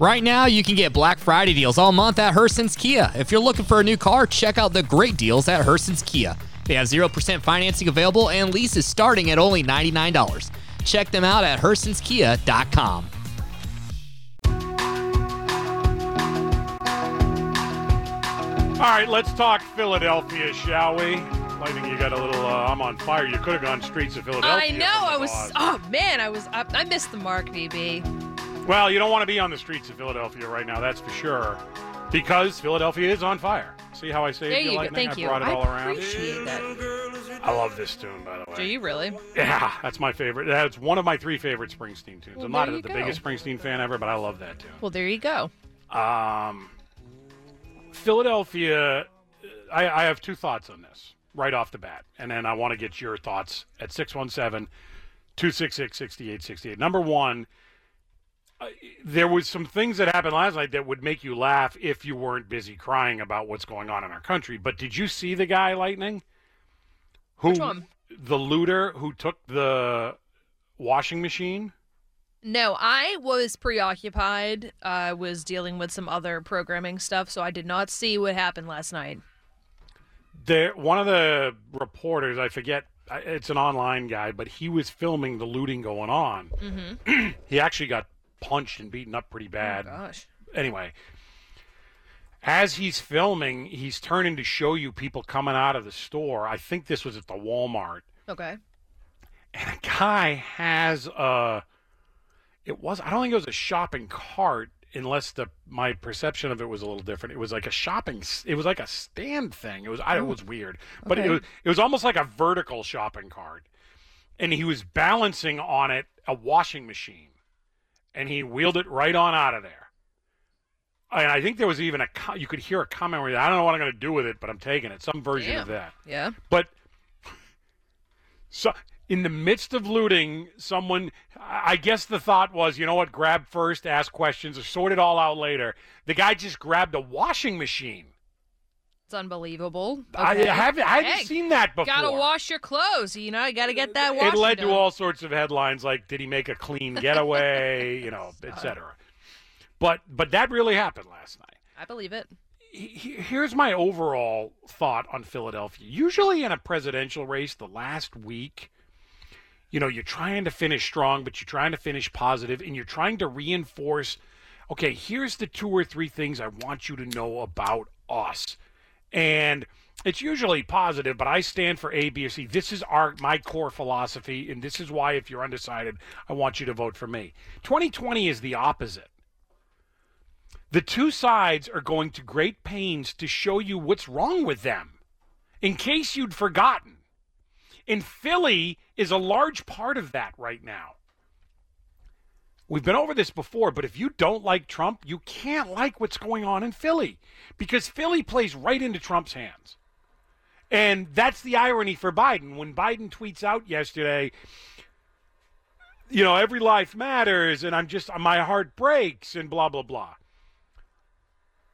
Right now, you can get Black Friday deals all month at Herson's Kia. If you're looking for a new car, check out the great deals at Herson's Kia. They have 0% financing available and leases starting at only $99. Check them out at Herson'sKia.com. All right, let's talk Philadelphia, shall we? Lightning, you got a little. Uh, I'm on fire. You could have gone streets of Philadelphia. I know. I was. pause. Oh man, I was. I, I missed the mark, VB. Well, you don't want to be on the streets of Philadelphia right now, that's for sure, because Philadelphia is on fire. See how I saved There you, you. Lightning? Thank I you. brought it I all around. appreciate that. I love this tune, by the way. Do you really? Yeah, that's my favorite. That's one of my three favorite Springsteen tunes. Well, I'm not the go. biggest Springsteen fan ever, but I love that tune. Well, there you go. Um, Philadelphia, I, I have two thoughts on this right off the bat, and then I want to get your thoughts at 617 266 6868. Number one, uh, there was some things that happened last night that would make you laugh if you weren't busy crying about what's going on in our country. But did you see the guy, Lightning? Who, Which one? The looter who took the washing machine? No, I was preoccupied. I was dealing with some other programming stuff, so I did not see what happened last night. there one of the reporters i forget it's an online guy but he was filming the looting going on Mm-hmm. he actually got punched and beaten up pretty oh bad. Oh gosh. anyway as he's filming he's turning to show you people coming out of the store. I think this was at the walmart. Okay. and a guy has a it was i don't think it was a shopping cart unless the my perception of it was a little different. It was like a shopping it was like a stand thing. It was i it oh. was weird. But it was it was almost like a vertical shopping cart. And he was balancing on it a washing machine and he wheeled it right on out of there and i think there was even a you could hear a comment where i don't know what i'm going to do with it but i'm taking it some version of that Yeah. but so in the midst of looting, someone I guess the thought was, you know what, grab first, ask questions, or sort it all out later. The guy just grabbed a washing machine. It's unbelievable. I Okay. haven't I haven't Hey, seen that before. Gotta wash your clothes. You know, you gotta get that wash. it led to all sorts of headlines like did he make a clean getaway, you know, etc. But but that really happened last night. I believe it. he- he- here's my overall thought on Philadelphia. Usually in a presidential race, the last week, you know, you're trying to finish strong, but you're trying to finish positive, and you're trying to reinforce. Okay, here's the two or three things I want you to know about us, and it's usually positive. But I stand for A, B, or C. This is our my core philosophy, and this is why, if you're undecided, I want you to vote for me. 2020 is the opposite. The two sides are going to great pains to show you what's wrong with them. In case you'd forgotten. And Philly is a large part of that right now. We've been over this before, but if you don't like Trump, you can't like what's going on in Philly because Philly plays right into Trump's hands. And that's the irony for Biden. When Biden tweets out yesterday, you know, every life matters and I'm just, my heart breaks and blah, blah, blah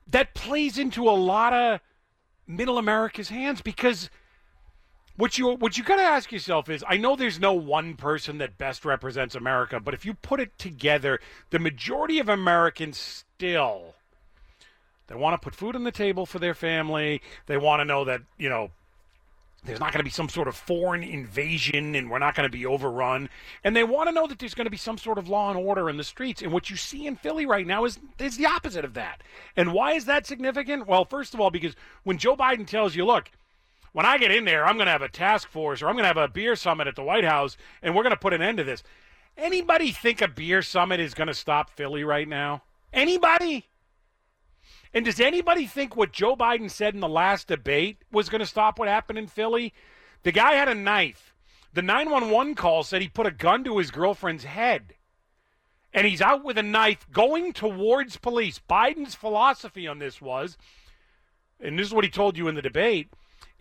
that plays into a lot of middle America's hands because what you what you got to ask yourself is I know there's no one person that best represents America, but if you put it together, the majority of Americans still they want to put food on the table for their family. They want to know that, you know, there's not going to be some sort of foreign invasion and we're not going to be overrun. And they want to know that there's going to be some sort of law and order in the streets. And what you see in Philly right now is, is the opposite of that. And why is that significant? Well, first of all, because when Joe Biden tells you, look, when I get in there, I'm going to have a task force or I'm going to have a beer summit at the White House and we're going to put an end to this. Anybody think a beer summit is going to stop Philly right now? Anybody? And does anybody think what Joe Biden said in the last debate was going to stop what happened in Philly? The guy had a knife. The 911 call said he put a gun to his girlfriend's head. And he's out with a knife going towards police. Biden's philosophy on this was, and this is what he told you in the debate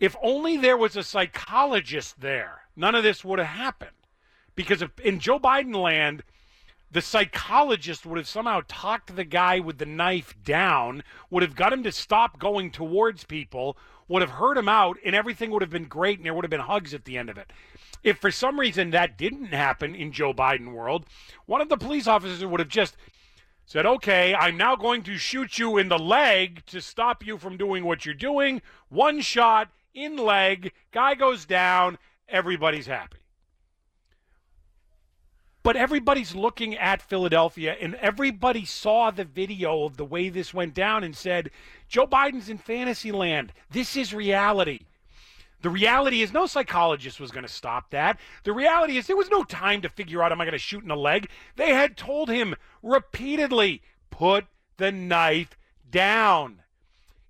if only there was a psychologist there, none of this would have happened. Because if, in Joe Biden land, the psychologist would have somehow talked the guy with the knife down, would have got him to stop going towards people, would have heard him out, and everything would have been great, and there would have been hugs at the end of it. If for some reason that didn't happen in Joe Biden world, one of the police officers would have just said, okay, I'm now going to shoot you in the leg to stop you from doing what you're doing. One shot in leg, guy goes down, everybody's happy. But everybody's looking at Philadelphia, and everybody saw the video of the way this went down and said, Joe Biden's in fantasy land. This is reality. The reality is, no psychologist was going to stop that. The reality is, there was no time to figure out, am I going to shoot in the leg? They had told him repeatedly, put the knife down.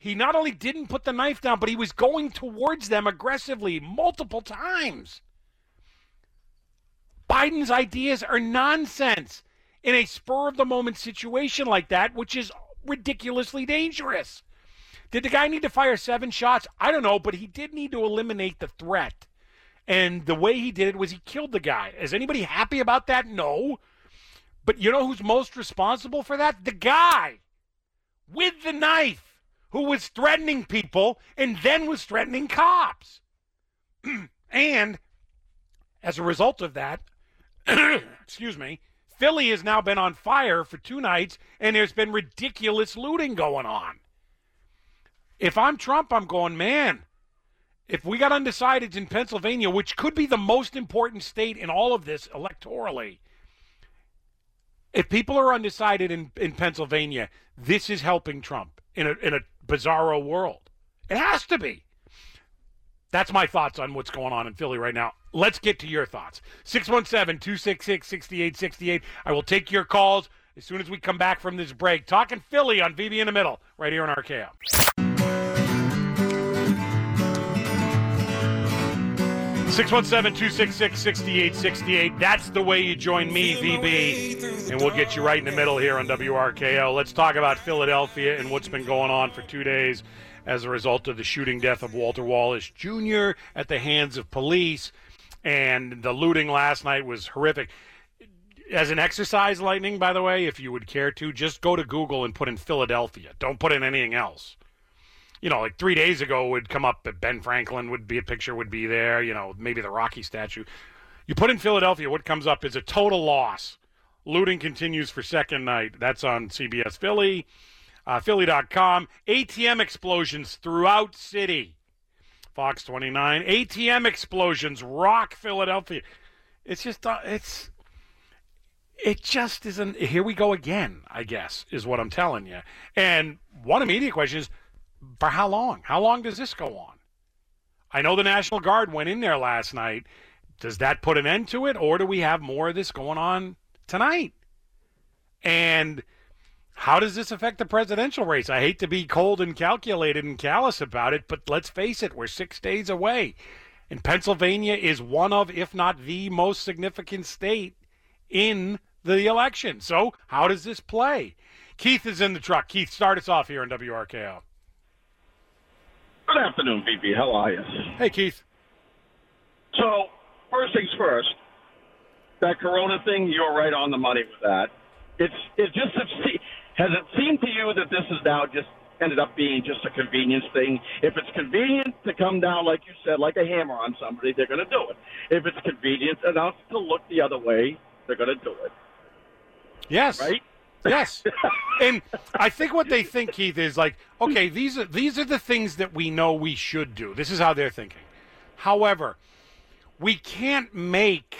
He not only didn't put the knife down, but he was going towards them aggressively multiple times. Biden's ideas are nonsense in a spur of the moment situation like that, which is ridiculously dangerous. Did the guy need to fire seven shots? I don't know, but he did need to eliminate the threat. And the way he did it was he killed the guy. Is anybody happy about that? No. But you know who's most responsible for that? The guy with the knife who was threatening people and then was threatening cops. and as a result of that, excuse me, Philly has now been on fire for two nights and there's been ridiculous looting going on. If I'm Trump, I'm going, man, if we got undecideds in Pennsylvania, which could be the most important state in all of this electorally, if people are undecided in, in Pennsylvania, this is helping Trump in a, in a bizarro world. It has to be. That's my thoughts on what's going on in Philly right now. Let's get to your thoughts. 617 266 6868. I will take your calls as soon as we come back from this break. Talking Philly on VB in the Middle, right here on RKO. 617-266-6868. That's the way you join me, VB, and we'll get you right in the middle here on WRKO. Let's talk about Philadelphia and what's been going on for two days as a result of the shooting death of Walter Wallace Jr. at the hands of police. And the looting last night was horrific. As an exercise, Lightning, by the way, if you would care to, just go to Google and put in Philadelphia. Don't put in anything else you know, like three days ago would come up Ben Franklin would be a picture would be there, you know, maybe the Rocky statue. You put in Philadelphia, what comes up is a total loss. Looting continues for second night. That's on CBS Philly, uh, Philly.com. ATM explosions throughout city. Fox 29. ATM explosions rock Philadelphia. It's just, uh, it's, it just isn't. Here we go again, I guess, is what I'm telling you. And one immediate question is for how long? How long does this go on? I know the National Guard went in there last night. Does that put an end to it, or do we have more of this going on tonight? And how does this affect the presidential race? I hate to be cold and calculated and callous about it, but let's face it, we're six days away. And Pennsylvania is one of, if not the most significant state in the election. So, how does this play? Keith is in the truck. Keith, start us off here on WRKO. Good afternoon, VB. How are you? Hey, Keith. So, first things first, that Corona thing, you're right on the money with that. It's it just has it seemed to you that this is now just ended up being just a convenience thing? If it's convenient to come down, like you said, like a hammer on somebody, they're going to do it. If it's convenient enough to look the other way, they're going to do it. Yes. Right. Yes, and I think what they think, Keith, is like, okay, these are these are the things that we know we should do. This is how they're thinking. However, we can't make,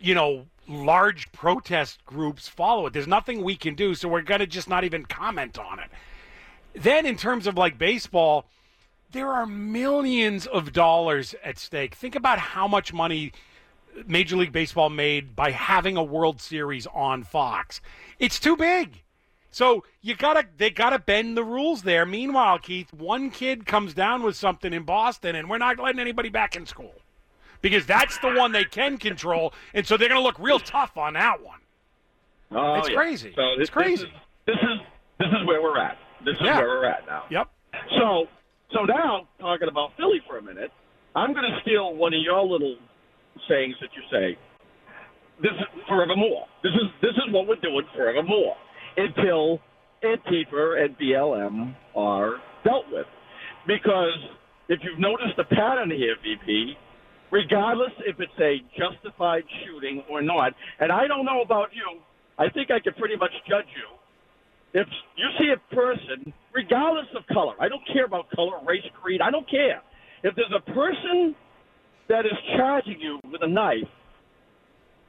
you know, large protest groups follow it. There's nothing we can do, so we're gonna just not even comment on it. Then, in terms of like baseball, there are millions of dollars at stake. Think about how much money Major League Baseball made by having a World Series on Fox. It's too big. So you gotta they gotta bend the rules there. Meanwhile, Keith, one kid comes down with something in Boston, and we're not letting anybody back in school because that's the one they can control, and so they're gonna look real tough on that one. Oh, it's yeah. crazy. So it's crazy. This is, this is this is where we're at. This is Yeah. where we're at now. Yep. So so now talking about Philly for a minute, I'm going to steal one of your little sayings that you say. This is forevermore. This is this is what we're doing forevermore until Antifa and BLM are dealt with. Because if you've noticed the pattern here, VB, regardless if it's a justified shooting or not, and I don't know about you, I think I can pretty much judge you if you see a person, regardless of color, I don't care about color, race, creed, I don't care. If there's a person that is charging you with a knife,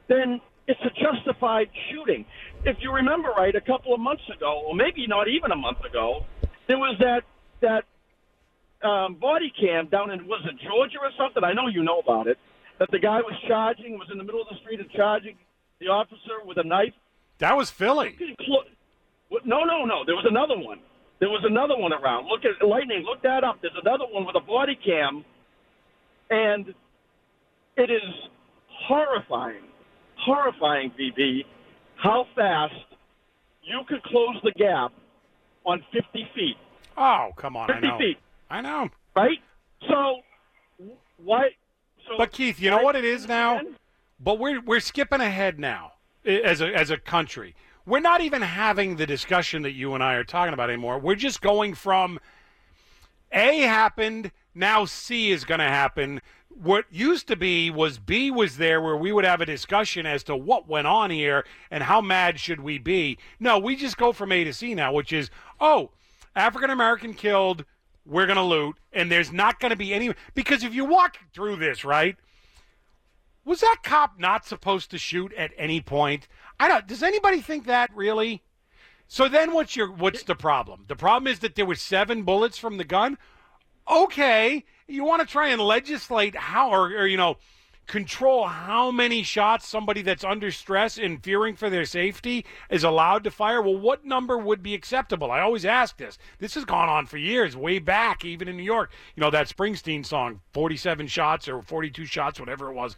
then it's a justified shooting. If you remember right, a couple of months ago, or maybe not even a month ago, there was that that um, body cam down in was it Georgia or something? I know you know about it. That the guy was charging, was in the middle of the street and charging the officer with a knife. That was Philly. No, no, no. There was another one. There was another one around. Look at lightning. Look that up. There's another one with a body cam, and it is horrifying, horrifying, VB, how fast you could close the gap on 50 feet. Oh, come on! 50 I know. feet, I know. right? So why? So But Keith, you know what it is now? But we're we're skipping ahead now as a as a country. We're not even having the discussion that you and I are talking about anymore. We're just going from A happened, now C is going to happen. What used to be was B was there where we would have a discussion as to what went on here and how mad should we be. No, we just go from A to C now, which is, oh, African American killed, we're going to loot, and there's not going to be any. Because if you walk through this, right? Was that cop not supposed to shoot at any point? I don't. Does anybody think that really? So then, what's your what's the problem? The problem is that there were seven bullets from the gun. Okay, you want to try and legislate how, or, or you know, control how many shots somebody that's under stress and fearing for their safety is allowed to fire. Well, what number would be acceptable? I always ask this. This has gone on for years, way back, even in New York. You know that Springsteen song, "47 shots" or "42 shots," whatever it was.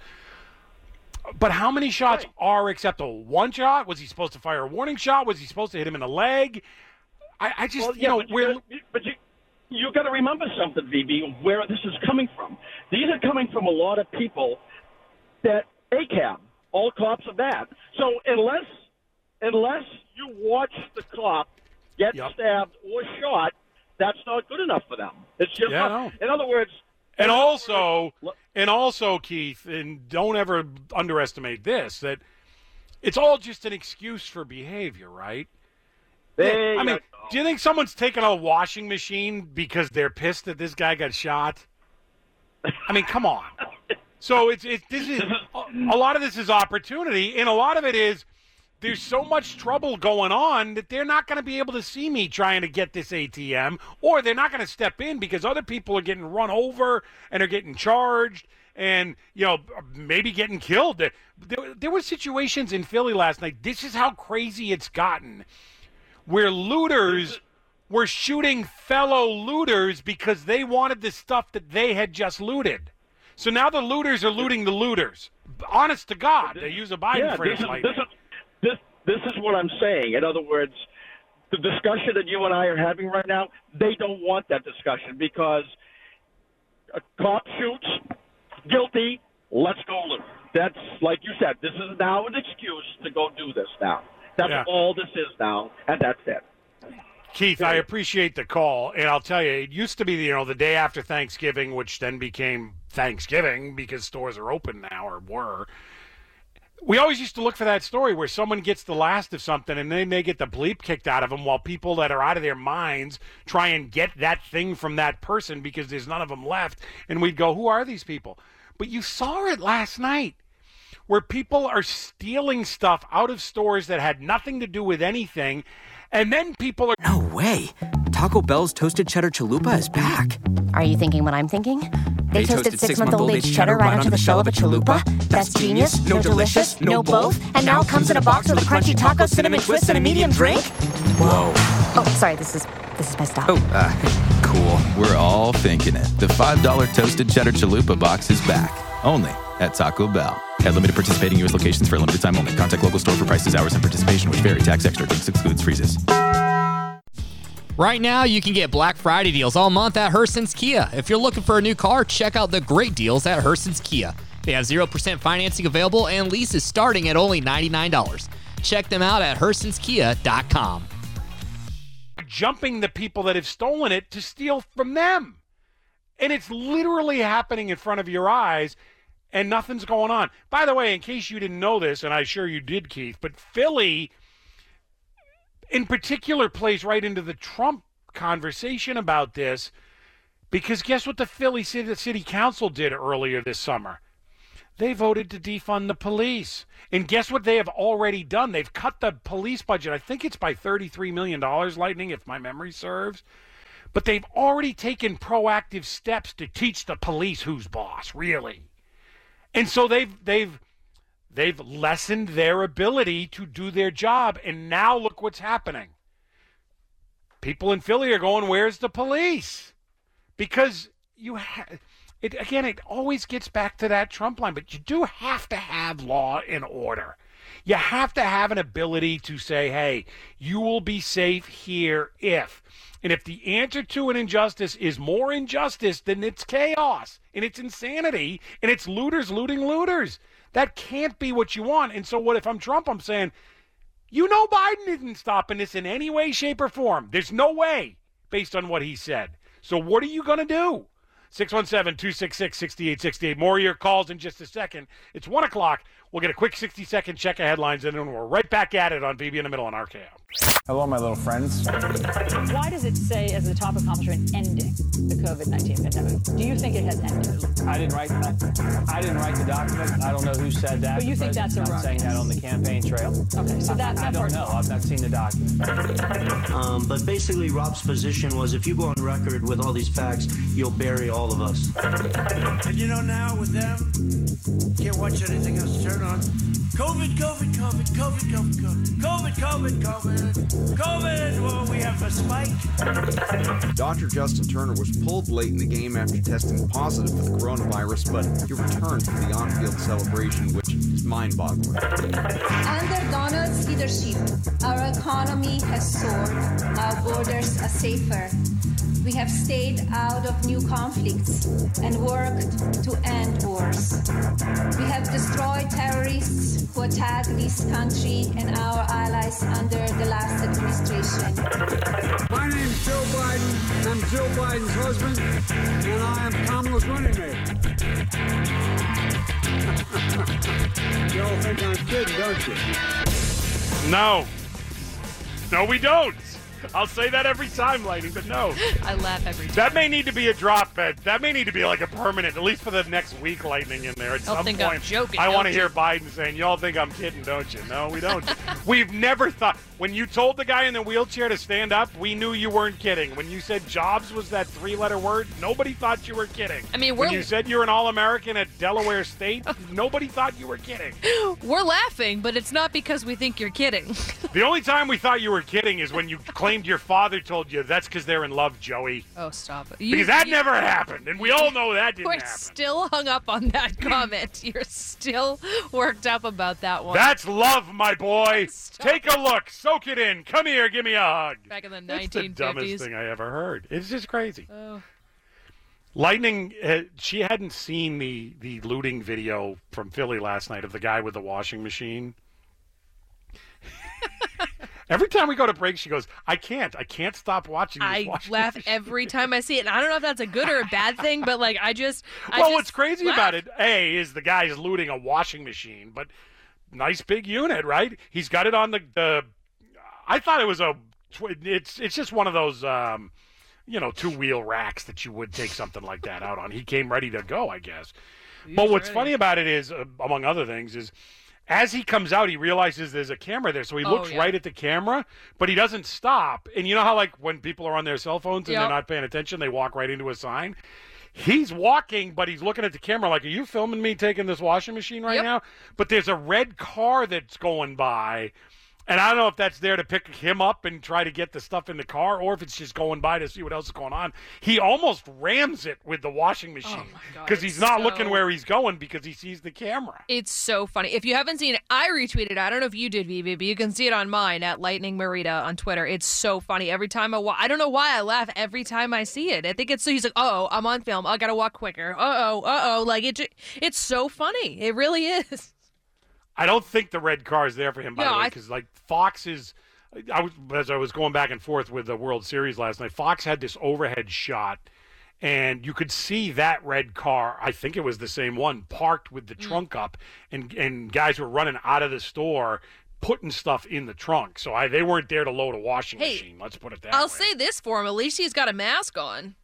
But how many shots are acceptable? One shot? Was he supposed to fire a warning shot? Was he supposed to hit him in the leg? I, I just, Well, you know, but you gotta, but you you got to remember something, VB, where this is coming from. These are coming from a lot of people that ACAB, all cops are bad. So unless unless you watch the cop get Yep. stabbed or shot, that's not good enough for them. It's just Yeah. In other words, and also words, and also keith and don't ever underestimate this that it's all just an excuse for behavior right there i mean go. do you think someone's taking a washing machine because they're pissed that this guy got shot i mean come on so it's it's this is a lot of this is opportunity and a lot of it is there's so much trouble going on that they're not going to be able to see me trying to get this ATM, or they're not going to step in because other people are getting run over and are getting charged and, you know, maybe getting killed. There, there were situations in Philly last night. This is how crazy it's gotten where looters were shooting fellow looters because they wanted the stuff that they had just looted. So now the looters are looting the looters. Honest to God, they use a Biden yeah, phrase this is, like this is this this is what I'm saying. In other words, the discussion that you and I are having right now, they don't want that discussion because a cop shoots, guilty, let's go loot. That's like you said. This is now an excuse to go do this now. That's Yeah. all this is now, and that's it. Keith, I appreciate the call, and I'll tell you, it used to be you know the day after Thanksgiving, which then became Thanksgiving because stores are open now or were. We always used to look for that story where someone gets the last of something and then they get the bleep kicked out of them while people that are out of their minds try and get that thing from that person because there's none of them left. And we'd go, who are these people? But you saw it last night where people are stealing stuff out of stores that had nothing to do with anything. And then people are No way. Taco Bell's toasted cheddar chalupa is back. Are you thinking what I'm thinking? They, They toasted six-month-old aged cheddar right onto the shell of a chalupa. That's genius. No delicious. No both. And now it comes in a box with a crunchy taco, cinnamon twist, and a medium drink. Whoa. Oh, sorry. This is this is my stop. Oh, uh, cool. We're all thinking it. The $5 toasted cheddar chalupa box is back. Only at Taco Bell. At limited participating U.S. locations for a limited time only. Contact local store for prices, hours, and participation, which vary. Tax extra. Drinks excludes freezes. Right now, you can get Black Friday deals all month at Herson's Kia. If you're looking for a new car, check out the great deals at Herson's Kia. They have 0% financing available and leases starting at only $99. Check them out at hersonskia.com. jumping the people that have stolen it to steal from them. And it's literally happening in front of your eyes and nothing's going on. By the way, in case you didn't know this, and I'm sure you did, Keith, but Philly in particular plays right into the Trump conversation about this because guess what the Philly City, City Council did earlier this summer? They voted to defund the police. And guess what they have already done? They've cut the police budget. I think it's by $33 million, Lightning, if my memory serves. But they've already taken proactive steps to teach the police who's boss, really. And so they've they've they've lessened their ability to do their job. And now look what's happening. People in Philly are going, "Where's the police?" Because you it again. It always gets back to that Trump line, but you do have to have law and order. You have to have an ability to say, "Hey, you will be safe here if." And if the answer to an injustice is more injustice, then it's chaos and it's insanity and it's looters looting looters. That can't be what you want. And so, what if I'm Trump? I'm saying, you know, Biden isn't stopping this in any way, shape, or form. There's no way based on what he said. So, what are you going to do? 617 266 6868. More of your calls in just a second. It's 1 o'clock. We'll get a quick 60 second check of headlines, and then we're right back at it on VB in the Middle on RKO. Hello, my little friends. Why does it say as the top accomplishment ending the COVID 19 pandemic? Do you think it has ended? I didn't write that. I didn't write the document. I don't know who said that. But you The think that's president's not saying that on the campaign trail. Okay, so that, I that don't part's know. I've not seen the document. Um, but basically, Rob's position was if you go on record with all these facts, you'll bury all of us. And you know now with them, can't watch anything else. Turn on COVID, COVID, COVID, COVID, COVID, COVID, COVID, COVID, COVID, COVID. Well, we have a spike. Dr. Justin Turner was pulled late in the game after testing positive for the coronavirus, but he returned for the on-field celebration, which is mind-boggling. Under Donald's leadership, our economy has soared, our borders are safer. We have stayed out of new conflicts and worked to end wars. We have destroyed terrorists who attacked this country and our allies under the last administration. My name is Joe Biden. I'm Jill Biden's husband, and I am Kamala's running mate. Y'all think I'm kidding, don't you? No. No, we don't. I'll say that every time, Lightning, but no. I laugh every time. That may need to be a drop bed. That may need to be like a permanent, at least for the next week, Lightning in there. At Y'all some think I'm joking, I want to don't hear? Biden saying, "Y'all think I'm kidding, don't you?" No, we don't. We've never thought when you told the guy in the wheelchair to stand up, we knew you weren't kidding. When you said Jobs was that three-letter word, nobody thought you were kidding. I mean, when we're- you said you're an All-American at Delaware State, nobody thought you were kidding. We're laughing, but it's not because we think you're kidding. The only time we thought you were kidding is when you claimed your father told you that's because they're in love, Joey. Oh, stop it. Because that you- never happened, and we all know that didn't We're happen. still hung up on that comment. You're still worked up about that one. That's love, my boy. Take a look, soak it in. Come here, give me a hug. Back in the 1950s. That's the dumbest thing I ever heard. It's just crazy. Oh. Lightning, uh, she hadn't seen the the looting video from Philly last night of the guy with the washing machine. Every time we go to break, she goes, "I can't, I can't stop watching." This I laugh machine." every time I see it. And I don't know if that's a good or a bad thing, but like I just. I well, just what's crazy laugh. about it, A, is the guy's looting a washing machine, but nice big unit, right? He's got it on the. the I thought it was a. It's it's just one of those, um, you know, two wheel racks that you would take something like that out on. He came ready to go, I guess. but what's ready. funny about it is, uh, among other things, is. As he comes out, he realizes there's a camera there, so he Oh, looks yeah. right at the camera, but he doesn't stop. And you know how, like, when people are on their cell phones and Yep. they're not paying attention, they walk right into a sign? He's walking, but he's looking at the camera like, Are you filming me taking this washing machine right Yep. now? But there's a red car that's going by. And I don't know if that's there to pick him up and try to get the stuff in the car or if it's just going by to see what else is going on. He almost rams it with the washing machine Oh because he's not so- looking where he's going because he sees the camera. It's so funny. If you haven't seen it, I retweeted. I don't know if you did, VB, but you can see it on mine at Lightning Marita on Twitter. It's so funny. Every time I wa- I don't know why I laugh every time I see it. I think it's so he's like, oh, I'm on film. I gotta walk quicker. Uh oh, uh oh. Like it, it's so funny. It really is. I don't think the red car is there for him, by No, the way, because like Fox is. I was as I was going back and forth with the World Series last night. Fox had this overhead shot, and you could see that red car. I think it was the same one parked with the Mm. trunk up, and and guys were running out of the store. putting stuff in the trunk. So I they weren't there to load a washing Hey, machine. Let's put it that I'll way. say this for him. At least he's got a mask on.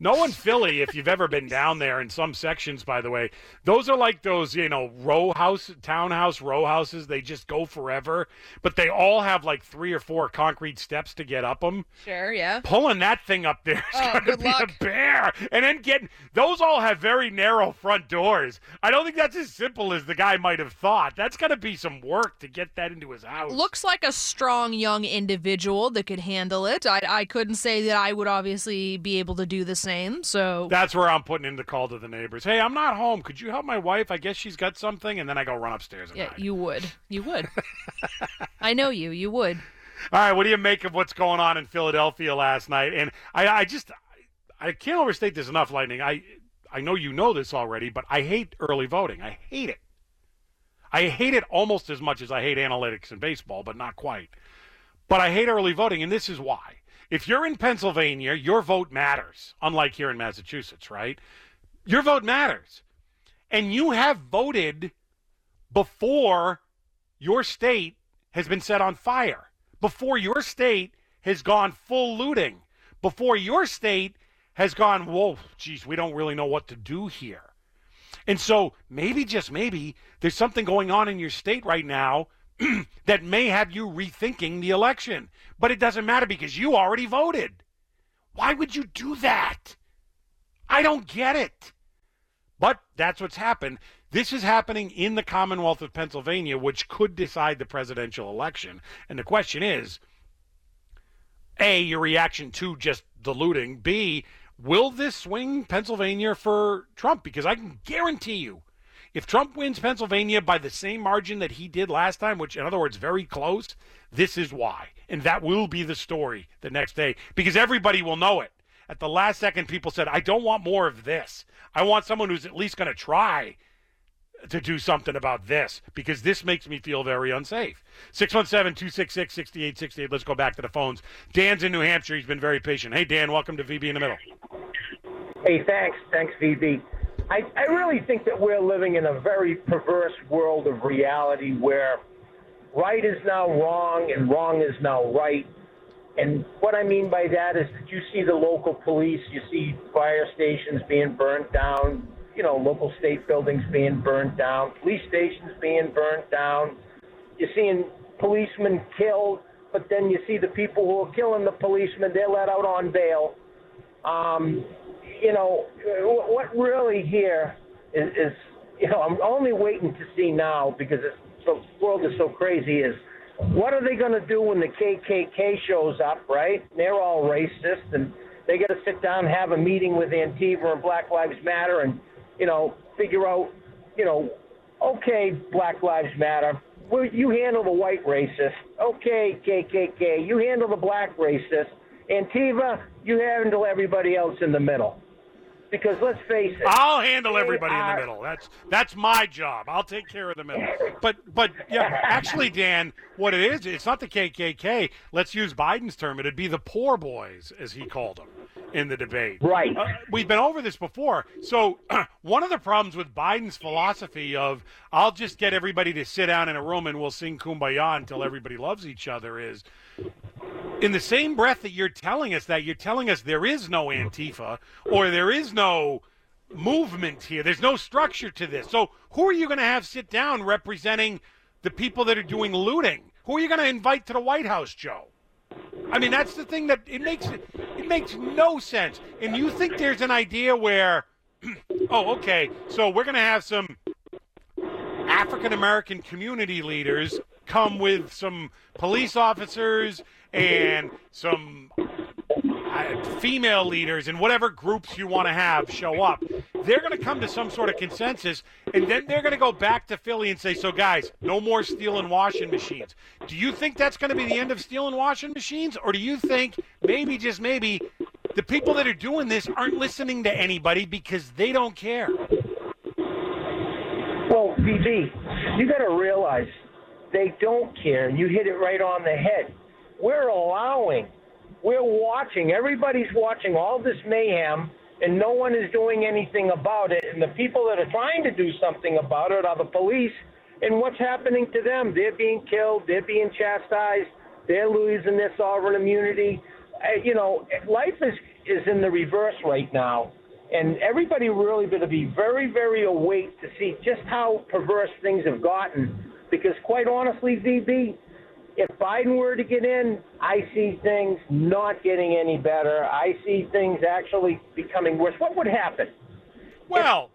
No in Philly, if you've ever been down there in some sections, by the way, those are like those, you know, row house, townhouse row houses. They just go forever, but they all have like three or four concrete steps to get up them. Sure, yeah. Pulling that thing up there is Oh, going to be luck. a bear. And then getting those all have very narrow front doors. I don't think that's as simple as the guy might have thought. That's going to be some work to get that into his house. Looks like a strong young individual that could handle it. I, I couldn't say that I would obviously be able to do the same. So That's where I'm putting in the call to the neighbors. Hey, I'm not home. Could you help my wife? I guess she's got something. And then I go run upstairs and yeah, you would. You would. I know you. You would. All right, what do you make of what's going on in Philadelphia last night? And I, I just, I can't overstate this enough, Lightning. I, I know you know this already, but I hate early voting. I hate it. I hate it almost as much as I hate analytics in baseball, but not quite. But I hate early voting, and this is why. If you're in Pennsylvania, your vote matters, unlike here in Massachusetts, right? Your vote matters. And you have voted before your state has been set on fire, before your state has gone full looting, before your state has gone, whoa, geez, we don't really know what to do here. And so maybe, just maybe, there's something going on in your state right now that may have you rethinking the election. But it doesn't matter because you already voted. Why would you do that? I don't get it. But that's what's happened. This is happening in the Commonwealth of Pennsylvania, which could decide the presidential election. And the question is A, your reaction to just the looting. B, will this swing Pennsylvania for Trump? Because I can guarantee you, if Trump wins Pennsylvania by the same margin that he did last time, which, in other words, very close, this is why. And that will be the story the next day because everybody will know it. At the last second, people said, I don't want more of this. I want someone who's at least going to try to do something about this because this makes me feel very unsafe. 617 266 6868. Let's go back to the phones. Dan's in New Hampshire. He's been very patient. Hey, Dan, welcome to VB in the Middle. Hey, thanks. Thanks, VB. I, I really think that we're living in a very perverse world of reality where right is now wrong and wrong is now right. And what I mean by that is that you see the local police, you see fire stations being burnt down, you know, local state buildings being burnt down, police stations being burnt down. You're seeing policemen killed, but then you see the people who are killing the policemen, they're let out on bail. Um, you know, what really here is, is, you know, I'm only waiting to see now because the world is so crazy is what are they going to do when the KKK shows up, right? They're all racist and they got to sit down and have a meeting with Antifa and Black Lives Matter and, you know, figure out, you know, okay, Black Lives Matter, you handle the white racist. Okay, KKK, you handle the black racist. Antifa, you handle everybody else in the middle. Because let's face it, I'll handle everybody in the middle. That's that's my job. I'll take care of the middle. But but yeah, actually, Dan, what it is, it's not the KKK. Let's use Biden's term. It'd be the poor boys, as he called them in the debate. Right. Uh, we've been over this before. So one of the problems with Biden's philosophy of I'll just get everybody to sit down in a room and we'll sing kumbaya until everybody loves each other is in the same breath that you're telling us that, you're telling us there is no mm-hmm. Antifa or there is no movement here. There's no structure to this. So who are you going to have sit down representing the people that are doing looting? Who are you going to invite to the White House, Joe? I mean, that's the thing that it makes it, it makes no sense. And you think there's an idea where, oh, okay, so we're going to have some African American community leaders come with some police officers and some uh, female leaders and whatever groups you want to have show up. They're going to come to some sort of consensus, and then they're going to go back to Philly and say, "So, guys, no more stealing washing machines." Do you think that's going to be the end of stealing washing machines, or do you think maybe, just maybe, the people that are doing this aren't listening to anybody because they don't care? Well, VB, you got to realize they don't care. You hit it right on the head. We're allowing, we're watching, everybody's watching all this mayhem, and no one is doing anything about it. And the people that are trying to do something about it are the police And what's happening to them? They're being killed. They're being chastised. They're losing their sovereign immunity. Uh, you know, life is is in the reverse right now, and everybody really going to be very, very awake to see just how perverse things have gotten. Because quite honestly, VB, if Biden were to get in, I see things not getting any better. I see things actually becoming worse. What would happen? Well,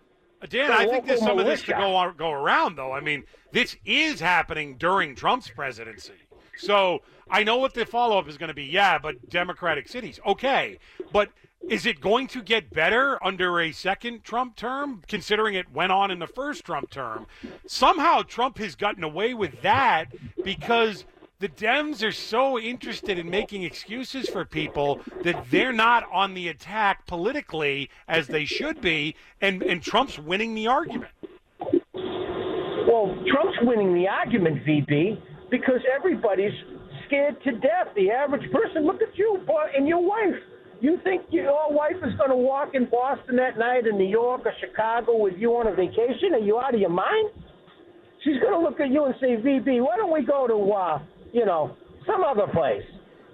Dan, I think there's some of this to go on, go around, though. I mean, this is happening during Trump's presidency. So I know what the follow up is going to be. Yeah, but Democratic cities. Okay. But is it going to get better under a second Trump term, considering it went on in the first Trump term? Somehow Trump has gotten away with that because the Dems are so interested in making excuses for people that they're not on the attack politically as they should be, and, and Trump's winning the argument. Well, Trump's winning the argument, VB, because everybody's scared to death. The average person, look at you and your wife. You think your wife is going to walk in Boston that night, in New York or Chicago with you on a vacation? Are you out of your mind? She's going to look at you and say, VB, why don't we go to, uh, you know, some other place?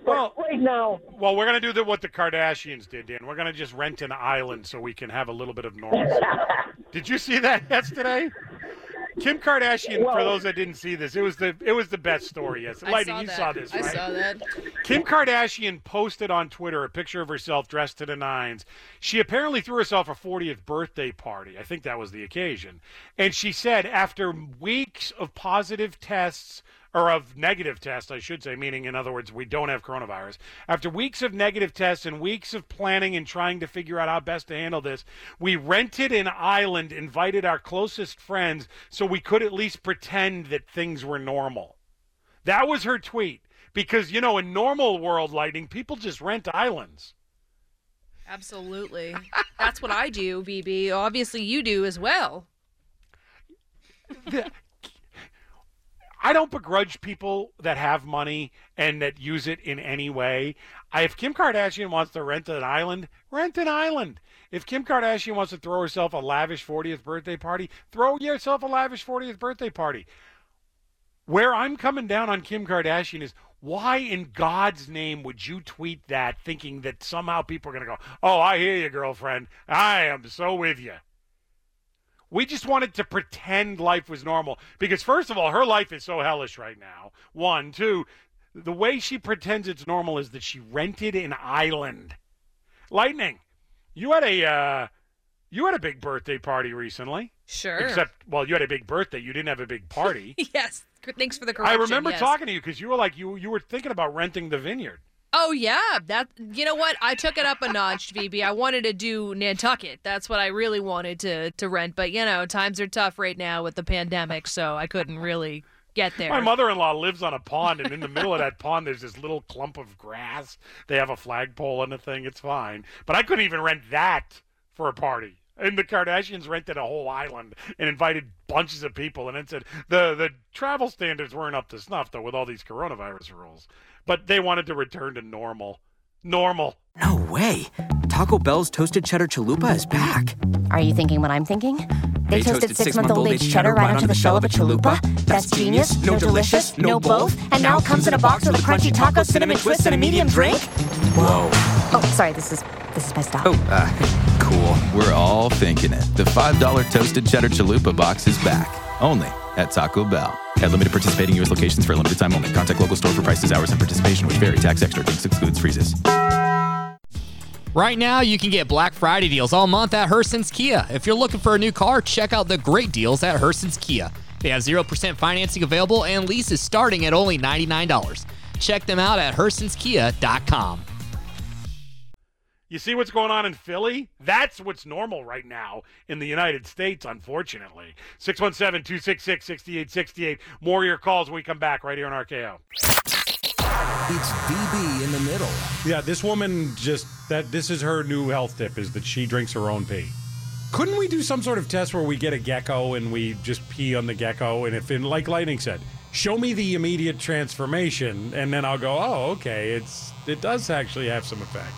But right now, Well, we're going to do the, what the Kardashians did, Dan. We're going to just rent an island so we can have a little bit of normalcy. did you see that yesterday? Kim Kardashian, for those that didn't see this, it was the it was the best story. Yes, I saw you that. saw this, I right? saw that. Kim Kardashian posted on Twitter a picture of herself dressed to the nines. She apparently threw herself a 40th birthday party. I think that was the occasion. And she said after weeks of positive tests or of negative tests, I should say, meaning in other words, we don't have coronavirus. After weeks of negative tests and weeks of planning and trying to figure out how best to handle this, we rented an island, invited our closest friends so we could at least pretend that things were normal. That was her tweet. Because, you know, in normal world Lightning, people just rent islands. Absolutely. That's what I do, VB. Obviously, you do as well. I don't begrudge people that have money and that use it in any way. I, if Kim Kardashian wants to rent an island, rent an island. If Kim Kardashian wants to throw herself a lavish 40th birthday party, throw yourself a lavish 40th birthday party. Where I'm coming down on Kim Kardashian is why in God's name would you tweet that thinking that somehow people are going to go, oh, I hear you, girlfriend. I am so with you. We just wanted to pretend life was normal because, first of all, her life is so hellish right now. One, two, the way she pretends it's normal is that she rented an island. Lightning, you had a uh, you had a big birthday party recently. Sure. Except, well, you had a big birthday. You didn't have a big party. yes. Thanks for the correction. I remember yes. talking to you because you were like you you were thinking about renting the vineyard. Oh yeah, that you know what? I took it up a notch, VB. I wanted to do Nantucket. That's what I really wanted to to rent. But you know, times are tough right now with the pandemic, so I couldn't really get there. My mother-in-law lives on a pond, and in the middle of that pond, there's this little clump of grass. They have a flagpole and a thing. It's fine, but I couldn't even rent that for a party. And the Kardashians rented a whole island and invited bunches of people, and it said the the travel standards weren't up to snuff though with all these coronavirus rules. But they wanted to return to normal. Normal. No way. Taco Bell's toasted cheddar chalupa is back. Are you thinking what I'm thinking? They, toasted six-month-old aged cheddar right onto the shell of a chalupa. That's genius. No delicious. No both. And now it comes in a box with a crunchy taco, cinnamon twist, and a medium drink. Whoa. Oh, sorry. This is this is my stop. Oh, uh, cool. We're all thinking it. The $5 toasted cheddar chalupa box is back. Only at Taco Bell. At limited participating U.S. locations for a limited time only. Contact local store for prices, hours, and participation, which vary. Tax extra. Drinks excludes freezes. Right now, you can get Black Friday deals all month at Herson's Kia. If you're looking for a new car, check out the great deals at Herson's Kia. They have 0% financing available and leases starting at only $99. Check them out at hersonskia.com. You see what's going on in Philly? That's what's normal right now in the United States, unfortunately. 617 266 6868. More of your calls when we come back right here on RKO. It's VB in the middle. Yeah, this woman just that this is her new health tip is that she drinks her own pee. Couldn't we do some sort of test where we get a gecko and we just pee on the gecko and if in like lightning said, show me the immediate transformation and then I'll go, "Oh, okay, it's it does actually have some effect."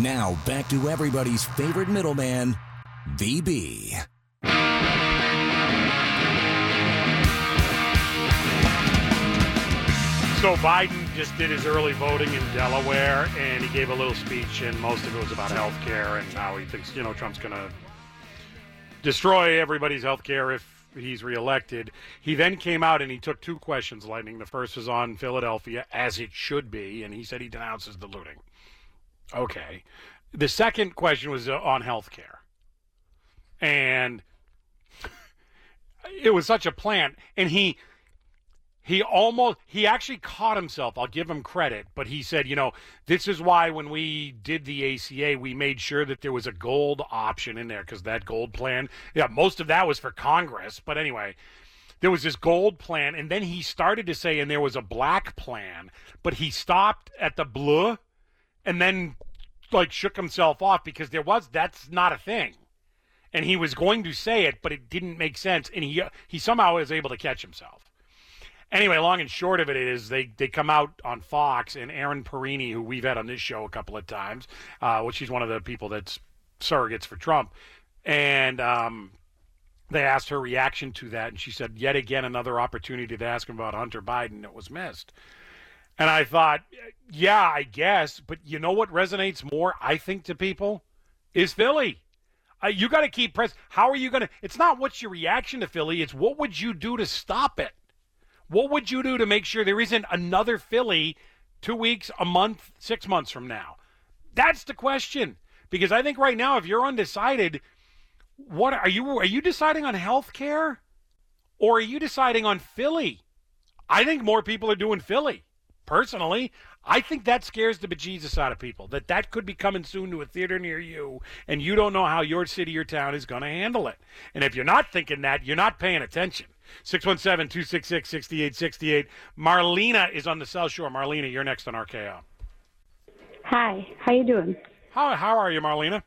Now back to everybody's favorite middleman, VB. So Biden just did his early voting in Delaware, and he gave a little speech, and most of it was about health care and how he thinks you know Trump's going to destroy everybody's health care if he's reelected. He then came out and he took two questions, Lightning. The first was on Philadelphia, as it should be, and he said he denounces the looting. Okay. The second question was uh, on health care, and it was such a plant, and he he almost he actually caught himself i'll give him credit but he said you know this is why when we did the aca we made sure that there was a gold option in there because that gold plan yeah most of that was for congress but anyway there was this gold plan and then he started to say and there was a black plan but he stopped at the blue and then like shook himself off because there was that's not a thing. And he was going to say it but it didn't make sense and he he somehow was able to catch himself. Anyway, long and short of it is they, they come out on Fox and Erin Perrine, who we've had on this show a couple of times, uh, which she's one of the people that's surrogates for Trump, and um, they asked her reaction to that, and she said, yet again another opportunity to ask him about Hunter Biden. That was missed. And I thought, yeah, I guess, but you know what resonates more, I think, to people is Philly. Uh, you got to keep press. How are you going to? It's not what's your reaction to Philly. It's what would you do to stop it. What would you do to make sure there isn't another Philly two weeks, a month, six months from now? That's the question. Because I think right now, if you're undecided, what are you are you deciding on health care or are you deciding on Philly? I think more people are doing Philly. Personally, I think that scares the bejesus out of people. That that could be coming soon to a theater near you, and you don't know how your city or town is going to handle it. And if you're not thinking that, you're not paying attention. 617 266 6868. Marlena is on the South Shore. Marlena, you're next on RKO. Hi, how you doing? How, how are you, Marlena?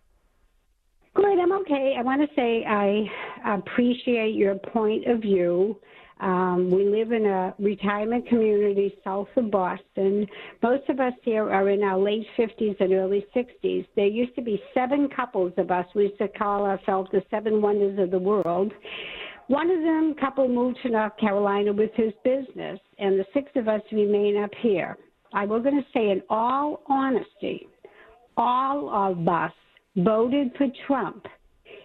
Good, I'm okay. I want to say I appreciate your point of view. Um, we live in a retirement community south of Boston. Most of us here are in our late 50s and early 60s. There used to be seven couples of us. We used to call ourselves the seven wonders of the world. One of them couple moved to North Carolina with his business, and the six of us remain up here. I was going to say, in all honesty, all of us voted for Trump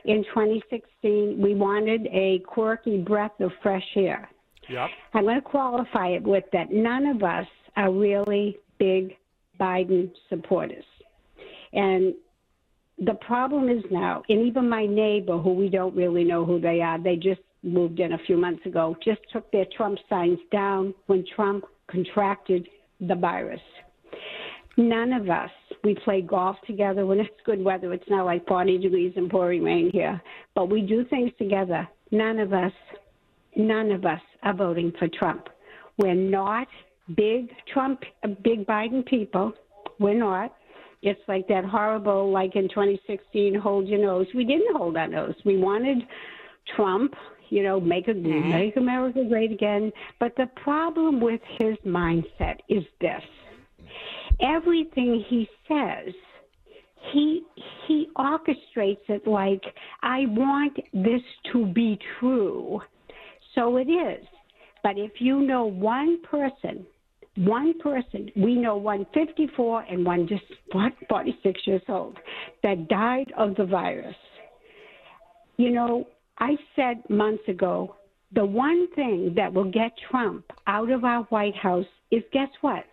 in 2016. We wanted a quirky breath of fresh air. Yep. I'm going to qualify it with that none of us are really big Biden supporters. And the problem is now, and even my neighbor, who we don't really know who they are, they just moved in a few months ago, just took their Trump signs down when Trump contracted the virus. None of us, we play golf together when it's good weather. It's not like 40 degrees and pouring rain here, but we do things together. None of us, none of us are voting for Trump. We're not big Trump, big Biden people. We're not. It's like that horrible, like in 2016, hold your nose. We didn't hold our nose. We wanted Trump you know, make a, mm-hmm. make America great again. But the problem with his mindset is this: everything he says, he he orchestrates it like I want this to be true, so it is. But if you know one person, one person, we know one 54 and one just 46 years old that died of the virus. You know, I said months ago the one thing that will get Trump out of our White House is guess what?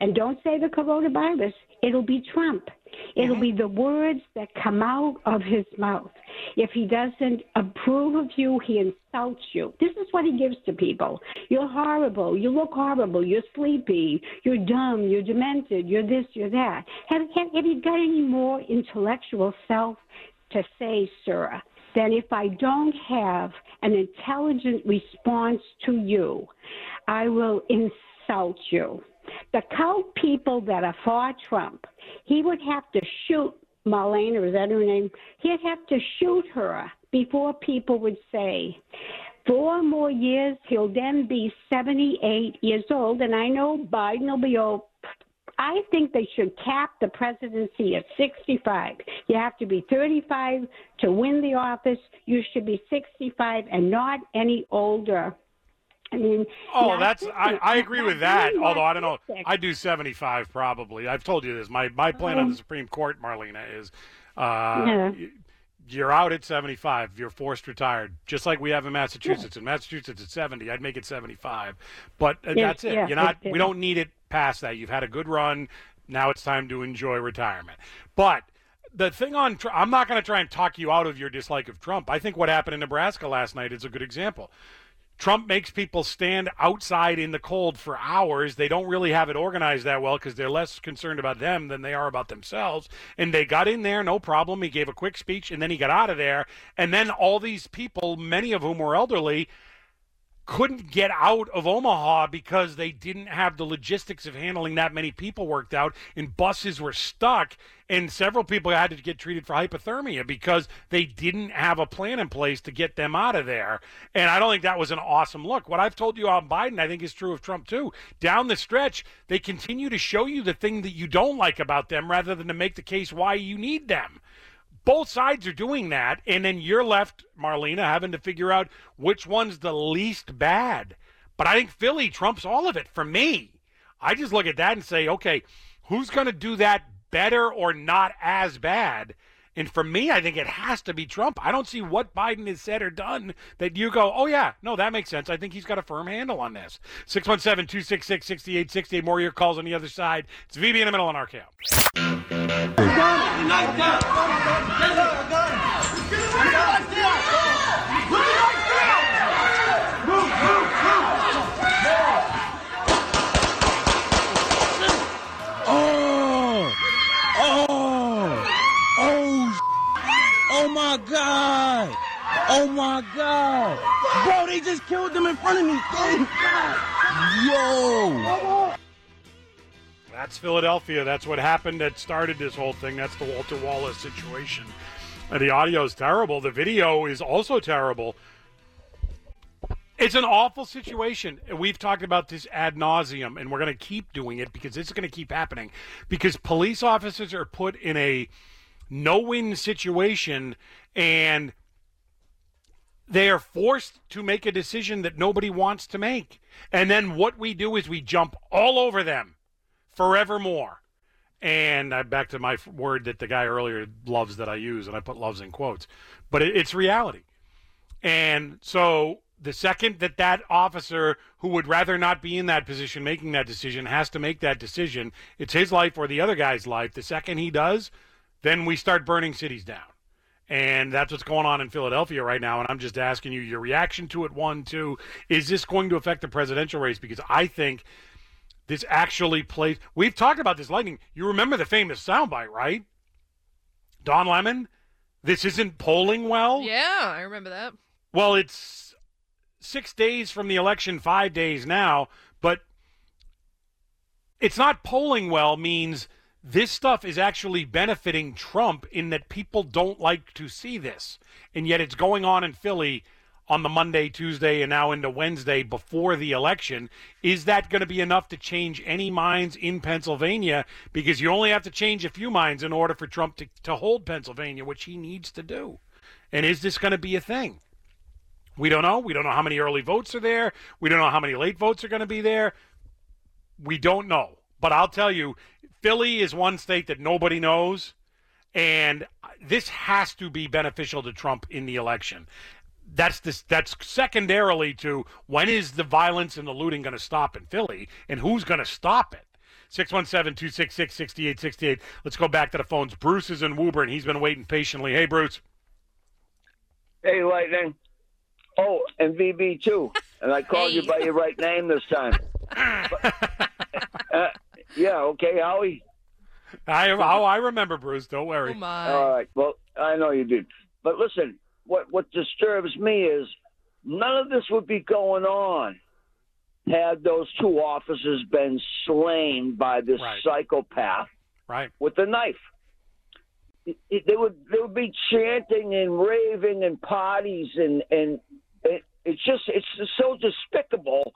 And don't say the coronavirus, it'll be Trump. It'll be the words that come out of his mouth. If he doesn't approve of you, he insults you. This is what he gives to people. You're horrible. You look horrible. You're sleepy. You're dumb. You're demented. You're this, you're that. Have, have, have you got any more intellectual self to say, sir? that if I don't have an intelligent response to you, I will insult you. The cult people that are for Trump, he would have to shoot Marlena, is that her name? He'd have to shoot her before people would say, four more years, he'll then be 78 years old. And I know Biden will be old, I think they should cap the presidency at 65. You have to be 35 to win the office. You should be 65 and not any older I mean, Oh, that's I, I agree with that. Although I don't know. I do seventy five probably. I've told you this. My my plan on Oh. the Supreme Court, Marlena, is uh, yeah. you're out at seventy five. You're forced retired, just like we have in Massachusetts. In Massachusetts, it's seventy. I'd make it seventy five, but uh, Yeah, that's it. yeah, you're not. We don't need it past that. You've had a good run. Now it's time to enjoy retirement. But the thing on I'm not going to try and talk you out of your dislike of Trump. I think what happened in Nebraska last night is a good example. Trump makes people stand outside in the cold for hours. They don't really have it organized that well because they're less concerned about them than they are about themselves. And they got in there, no problem. He gave a quick speech and then he got out of there. And then all these people, many of whom were elderly, couldn't get out of Omaha because they didn't have the logistics of handling that many people worked out and buses were stuck and several people had to get treated for hypothermia because they didn't have a plan in place to get them out of there. And I don't think that was an awesome look. What I've told you on Biden I think is true of Trump too. Down the stretch they continue to show you the thing that you don't like about them rather than to make the case why you need them both sides are doing that, and then you're left, Marlena, having to figure out which one's the least bad. But I think Philly trumps all of it for me. I just look at that and say, okay, who's going to do that better or not as bad? And for me, I think it has to be Trump. I don't see what Biden has said or done that you go, oh, yeah, no, that makes sense. I think he's got a firm handle on this. 617 266 6868. More your calls on the other side. It's VB in the middle on our RKO. Oh! Oh! Oh! Oh my God! Oh my God! Bro, they just killed them in front of me. Thank God! Yo! That's Philadelphia. That's what happened that started this whole thing. That's the Walter Wallace situation. Uh, the audio is terrible. The video is also terrible. It's an awful situation. We've talked about this ad nauseum, and we're going to keep doing it because it's going to keep happening. Because police officers are put in a no-win situation, and they are forced to make a decision that nobody wants to make. And then what we do is we jump all over them forevermore. And I'm back to my word that the guy earlier loves that I use, and I put loves in quotes, but it, it's reality. And so the second that that officer who would rather not be in that position making that decision has to make that decision, it's his life or the other guy's life. The second he does, then we start burning cities down. And that's what's going on in Philadelphia right now. And I'm just asking you your reaction to it. One, two, is this going to affect the presidential race? Because I think this actually plays. We've talked about this lightning. You remember the famous soundbite, right? Don Lemon, this isn't polling well. Yeah, I remember that. Well, it's six days from the election, five days now, but it's not polling well means this stuff is actually benefiting Trump in that people don't like to see this. And yet it's going on in Philly on the Monday, Tuesday, and now into Wednesday before the election. Is that going to be enough to change any minds in Pennsylvania? Because you only have to change a few minds in order for Trump to, to hold Pennsylvania, which he needs to do. And is this going to be a thing? We don't know. We don't know how many early votes are there. We don't know how many late votes are going to be there. We don't know. But I'll tell you, Philly is one state that nobody knows. And this has to be beneficial to Trump in the election. That's this. That's secondarily to when is the violence and the looting going to stop in Philly, and who's going to stop it? 617-266-6868. Let's go back to the phones. Bruce is in Woburn. He's been waiting patiently. Hey, Bruce. Hey, Lightning. Oh, and VB too. And I called you by your right name this time. But- uh, yeah, okay, Howie. I oh, I remember Bruce. Don't worry. All right. Well, I know you did. But listen, what what disturbs me is none of this would be going on had those two officers been slain by this Right. psychopath Right. with a knife. It- it- they would they would be chanting and raving and parties and and it, it's just it's just so despicable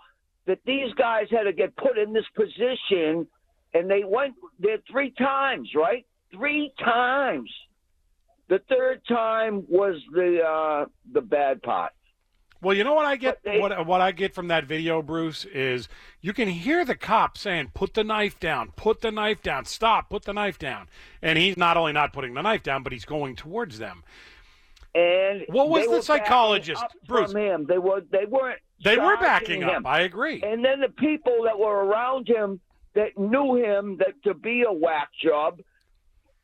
that these guys had to get put in this position and they went there three times, right? Three times. The third time was the uh, the bad part. Well, you know what I get they- what what I get from that video, Bruce, is you can hear the cop saying, "Put the knife down, put the knife down, stop, put the knife down," and he's not only not putting the knife down, but he's going towards them. And What was the psychologist, Bruce? From him, they were they weren't. They were backing him. up. I agree. And then the people that were around him that knew him that to be a whack job,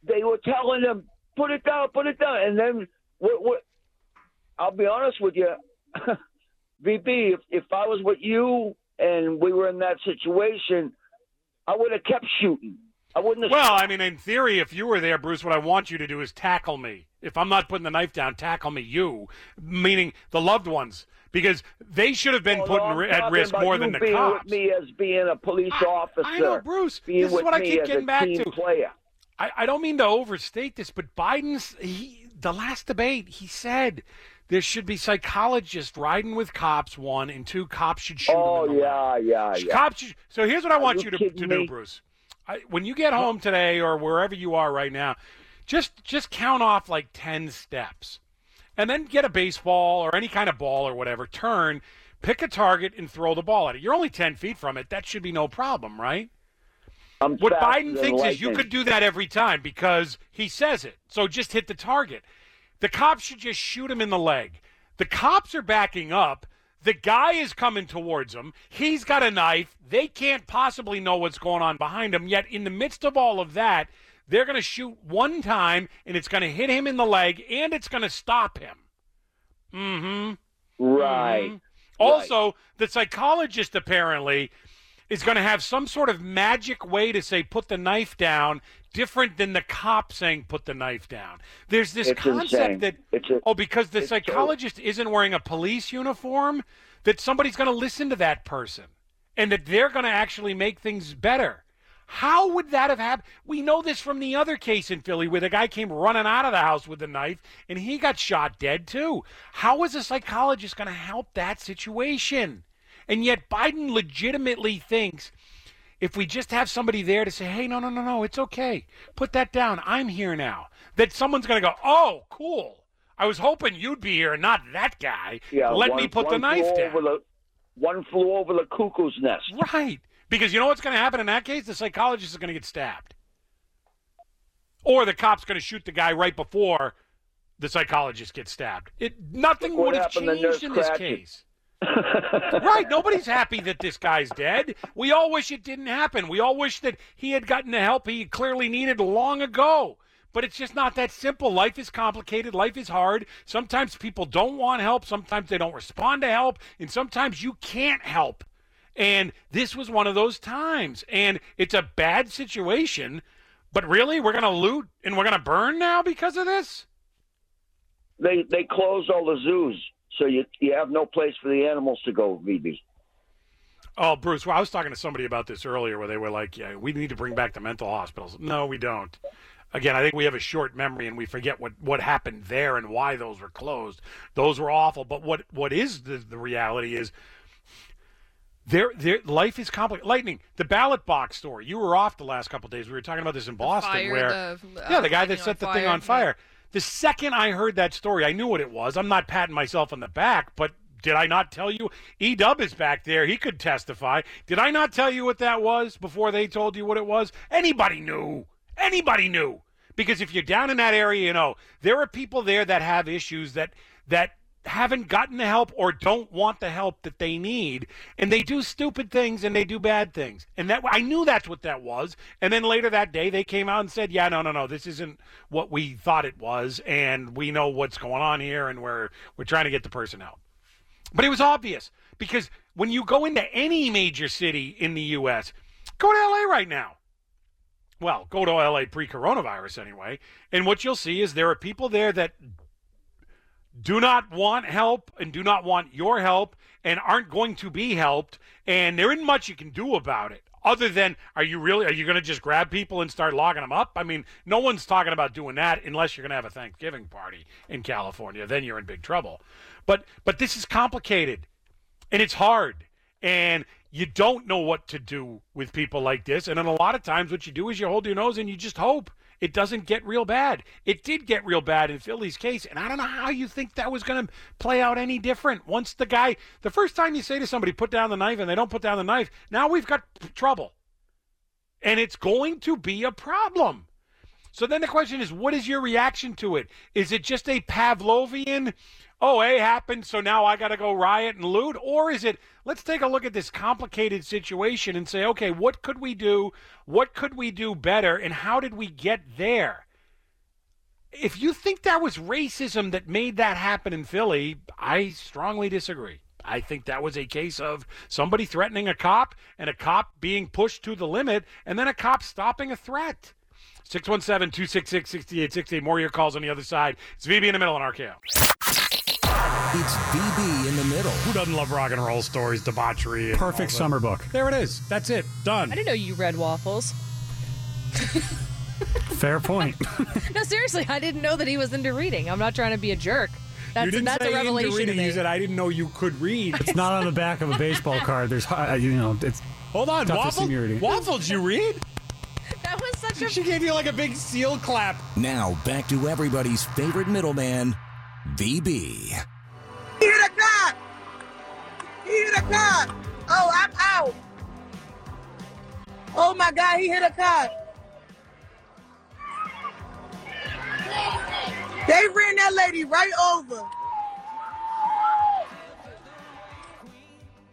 they were telling him, "Put it down, put it down." And then, what? what I'll be honest with you, VB. If, if I was with you and we were in that situation, I would have kept shooting. I wouldn't have. Well, I mean, in theory, if you were there, Bruce, what I want you to do is tackle me. If I'm not putting the knife down, tackle me, you, meaning the loved ones, because they should have been Oh, put no, ri- at risk more than the being cops. With me as being a police officer. I know, Bruce. This is what I keep getting back to. Player. I, I don't mean to overstate this, but Biden's he the last debate he said there should be psychologists riding with cops. One and two, cops should shoot. Oh them yeah, yeah, yeah. Cops. Should, so here's what I want you you to, to do. Bruce. I, when you get home today or wherever you are right now, just just count off like ten steps, and then get a baseball or any kind of ball or whatever. Turn, pick a target, and throw the ball at it. You're only ten feet from it. That should be no problem, right? I'm What Biden thinks is you could do that every time because he says it. So just hit the target. The cops should just shoot him in the leg. The cops are backing up. The guy is coming towards him. He's got a knife. They can't possibly know what's going on behind him. Yet, in the midst of all of that, they're going to shoot one time and it's going to hit him in the leg and it's going to stop him. Mm hmm. Right. Also, the psychologist apparently is going to have some sort of magic way to say put the knife down different than the cop saying put the knife down. There's this It's concept insane. that a- oh because the psychologist isn't wearing a police uniform that somebody's going to listen to that person and that they're going to actually make things better. How would that have happened? We know this from the other case in Philly where the guy came running out of the house with a knife and he got shot dead too. How is a psychologist going to help that situation? And yet Biden legitimately thinks if we just have somebody there to say, hey, no, no, no, no, it's okay. Put that down. I'm here now. That someone's going to go, oh, cool. I was hoping you'd be here and not that guy. Yeah, Let one- me put the knife down. The, one flew over the cuckoo's nest. Right. Because you know what's going to happen in that case? The psychologist is going to get stabbed. Or the cop's going to shoot the guy right before the psychologist gets stabbed. It nothing would have happened to Nurse changed in this Cratchit. case. right, nobody's happy that this guy's dead. We all wish it didn't happen. We all wish that he had gotten the help he clearly needed long ago. But it's just not that simple. Life is complicated. Life is hard. Sometimes people don't want help. Sometimes they don't respond to help. And sometimes you can't help. And this was one of those times. And it's a bad situation. But really, we're going to loot and we're going to burn now because of this? They they closed all the zoos, so you you have no place for the animals to go, VB. Oh, Bruce, well, I was talking to somebody about this earlier where they were like, yeah, we need to bring back the mental hospitals. No, we don't. Again, I think we have a short memory and we forget what, what happened there and why those were closed. Those were awful. But what, what is the, the reality is their, their life is complicated. Lightning, the ballot box story. You were off the last couple of days. We were talking about this in Boston fire, where, the, uh, yeah, the guy that set on the thing on fire. The second I heard that story, I knew what it was. I'm not patting myself on the back, but did I not tell you? E Dub is back there. He could testify. Did I not tell you what that was before they told you what it was? Anybody knew. Anybody knew. Because if you're down in that area, you know, there are people there that have issues that that haven't gotten the help or don't want the help that they need and they do stupid things and they do bad things. And that i knew that's what that was. And then later that day they came out and said yeah no no no this isn't what we thought it was and we know what's going on here and we're we're trying to get the person out. But it was obvious because when you go into any major city in the us go to la right now. Well, go to LA pre coronavirus anyway. And what you'll see is there are people there that do not want help and do not want your help and aren't going to be helped. And there isn't much you can do about it. Other than, are you really, are you going to just grab people and start locking them up? I mean, no one's talking about doing that unless you're going to have a Thanksgiving party in California. Then you're in big trouble. But, but this is complicated and it's hard and you don't know what to do with people like this and then a lot of times what you do is you hold your nose and you just hope it doesn't get real bad. It did get real bad in Philly's case, and I don't know how you think that was going to play out any different. Once the guy, the first time you say to somebody, put down the knife, and they don't put down the knife, now we've got trouble. And it's going to be a problem. So then the question is, what is your reaction to it? Is it just a Pavlovian, oh, A happened, so now I got to go riot and loot? Or is it, let's take a look at this complicated situation and say, okay, what could we do? What could we do better? And how did we get there? If you think that was racism that made that happen in Philly, I strongly disagree. I think that was a case of somebody threatening a cop and a cop being pushed to the limit and then a cop stopping a threat. 617 266 6860. More of your calls on the other side. It's VB in the middle on RKO. It's VB in the middle. Who doesn't love rock and roll stories, debauchery? and Perfect summer that? book. There it is. That's it. Done. I didn't know you read waffles. Fair point. No, seriously, I didn't know that he was into reading. I'm not trying to be a jerk. That's you didn't that's say a revelation into to reading. me. You said I didn't know you could read. it's not on the back of a baseball card. There's, uh, you know, it's. Hold on, tough waffle, see waffles. You read? That was such a. She gave you like a big seal clap. Now back to everybody's favorite middleman, VB. He hit a cop! He hit a cop! Oh, I'm out! Oh my God, he hit a cop! They ran that lady right over.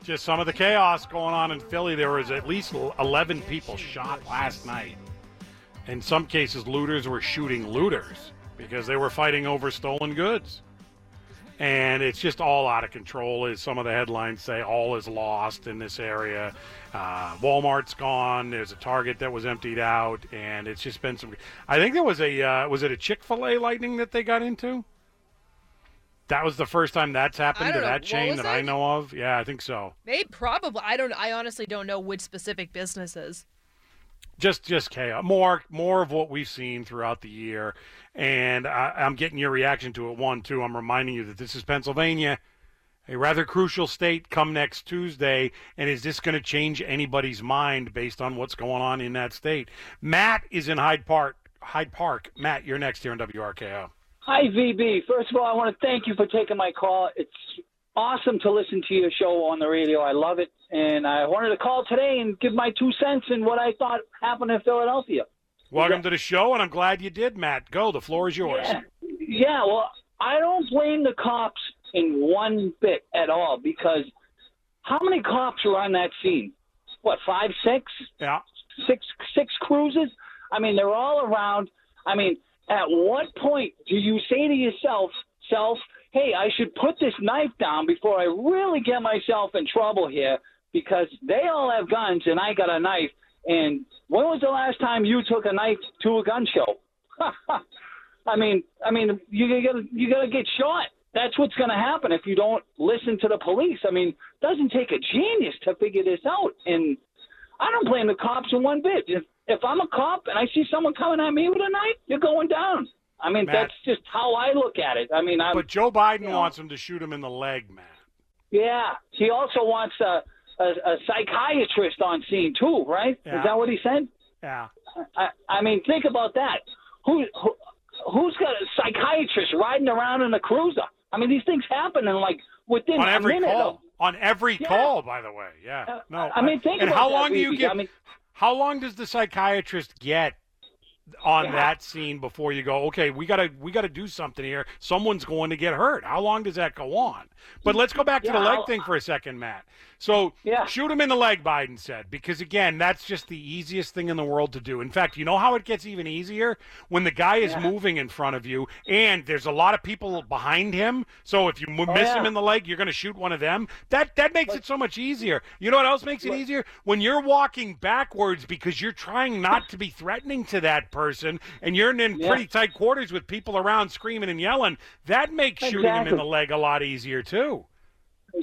Just some of the chaos going on in Philly. There was at least 11 people shot last night. In some cases, looters were shooting looters because they were fighting over stolen goods. And it's just all out of control, as some of the headlines say. All is lost in this area. Uh, Walmart's gone. There's a Target that was emptied out, and it's just been some. I think there was a uh, was it a Chick Fil A lightning that they got into? That was the first time that's happened to know. that chain was that I know of. Yeah, I think so. They probably. I don't. I honestly don't know which specific businesses. Just just chaos. More more of what we've seen throughout the year. And I, i'm getting your reaction to it. One two i'm reminding you that this is pennsylvania a rather crucial state come next tuesday. And is this going to change anybody's mind based on what's going on in that state? Matt is in hyde park hyde park. Matt you're next here on wrko Hi, VB. First of all, I want to thank you for taking my call. It's awesome to listen to your show on the radio. I love it. And I wanted to call today and give my two cents in what I thought happened in Philadelphia. welcome to the show and i'm glad you did matt go the floor is yours Yeah. Yeah, well, I don't blame the cops in one bit at all because how many cops were on that scene? What, five, six? Yeah. Six six cruises? I mean, they're all around. I mean, at what point do you say to yourself, self, hey, I should put this knife down before I really get myself in trouble here because they all have guns and I got a knife. And when was the last time you took a knife to a gun show? I mean, I mean, you gotta you gotta get shot. That's what's to happen if you don't listen to the police. I mean, it doesn't take a genius to figure this out. And I don't blame the cops in one bit. If if I'm a cop and I see someone coming at me with a knife, you're going down. I mean, Matt. that's just how I look at it. I mean, I'm. but joe biden you know, wants him to shoot him in the leg matt Yeah, he also wants a, a a psychiatrist on scene too, right? Yeah. Is that what he said? yeah I, I mean, think about that. Who, who who's got a psychiatrist riding around in a cruiser? I mean, these things happen in like within on a every minute. call Of, on every Yeah. call by the way yeah Uh, no I mean, think and about how that, long do you get I mean- how long does the psychiatrist get on Yeah. that scene before you go okay we gotta we gotta do something here. Someone's going to get hurt. How long does that go on? But let's go back to the leg I'll- thing for a second matt. So shoot him in the leg biden said because again that's just the easiest thing in the world to do. In fact you know how it gets even easier? When the guy is Yeah. moving in front of you and there's a lot of people behind him so if you m- Oh, miss yeah. him in the leg you're going to shoot one of them. That that makes it so much easier. You know what else makes it easier? When you're walking backwards because you're trying not to be threatening to that person and you're in Yeah. pretty tight quarters with people around screaming and yelling that makes shooting him in the leg a lot easier too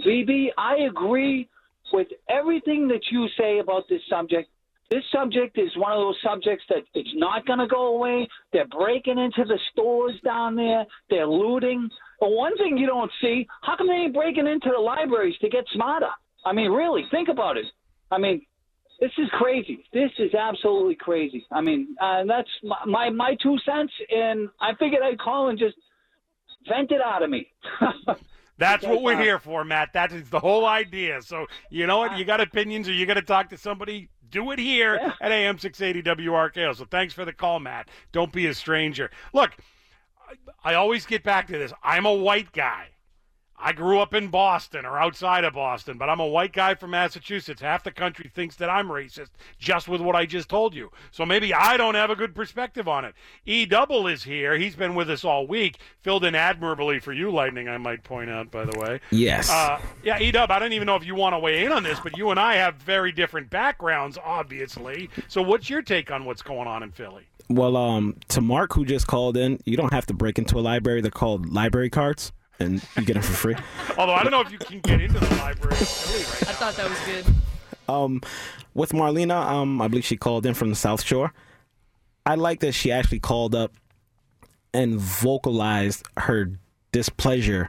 VB, I agree with everything that you say about this subject. This subject is one of those subjects that it's not going to go away. They're breaking into the stores down there. They're looting. But one thing you don't see, how come they ain't breaking into the libraries to get smarter? I mean, really, think about it. I mean, this is crazy. This is absolutely crazy. I mean, uh, that's my, my my two cents, and I figured I'd call and just vent it out of me. That's what we're here for, Matt. That is the whole idea. So you know what? You got opinions, or you got to talk to somebody. Do it here at AM six eighty WRKO. So thanks for the call, Matt. Don't be a stranger. Look, I, I always get back to this. I'm a white guy. I grew up in Boston or outside of Boston, but I'm a white guy from Massachusetts. Half the country thinks that I'm racist just with what I just told you. So maybe I don't have a good perspective on it. E Double is here. He's been with us all week. Filled in admirably for you, Lightning, I might point out, by the way. Yes. Uh, yeah, E Dub, I don't even know if you want to weigh in on this, but you and I have very different backgrounds, obviously. So what's your take on what's going on in Philly? Well, um, to Mark, who just called in, you don't have to break into a library. They're called library cards, and you get them for free. Although I don't know if you can get into the library in Philly right I thought that was good. Um, with Marlena, um, I believe she called in from the South Shore. I like that she actually called up and vocalized her displeasure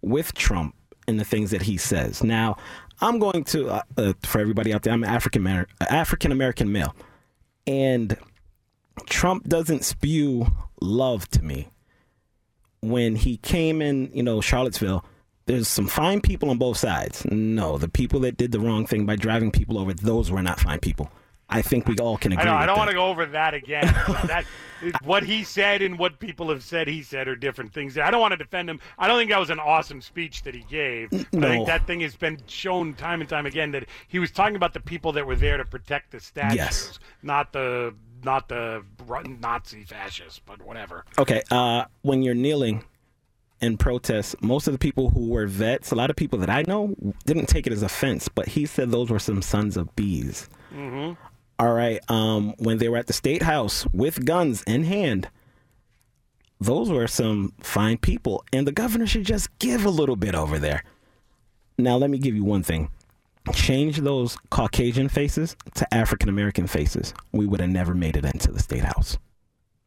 with Trump and the things that he says. Now, I'm going to uh, uh, for everybody out there. I'm an African African American male, and Trump doesn't spew love to me. When he came in, you know, Charlottesville, there's some fine people on both sides. No, the people that did the wrong thing by driving people over, those were not fine people. I think we all can agree. I know. I don't that. want to go over that again. that what he said and what people have said he said are different things. I don't want to defend him. I don't think that was an awesome speech that he gave. But I no. think that thing has been shown time and time again that he was talking about the people that were there to protect the statues, Yes. not the not the Nazi fascists, but whatever. Okay, uh, when you're kneeling in protest, most of the people who were vets, a lot of people that I know, didn't take it as offense, but he said those were some sons of bees. Mm-hmm. All right, um, when they were at the state house with guns in hand, those were some fine people, and the governor should just give a little bit over there. Now, let me give you one thing. Change those Caucasian faces to African American faces. We would have never made it into the state house.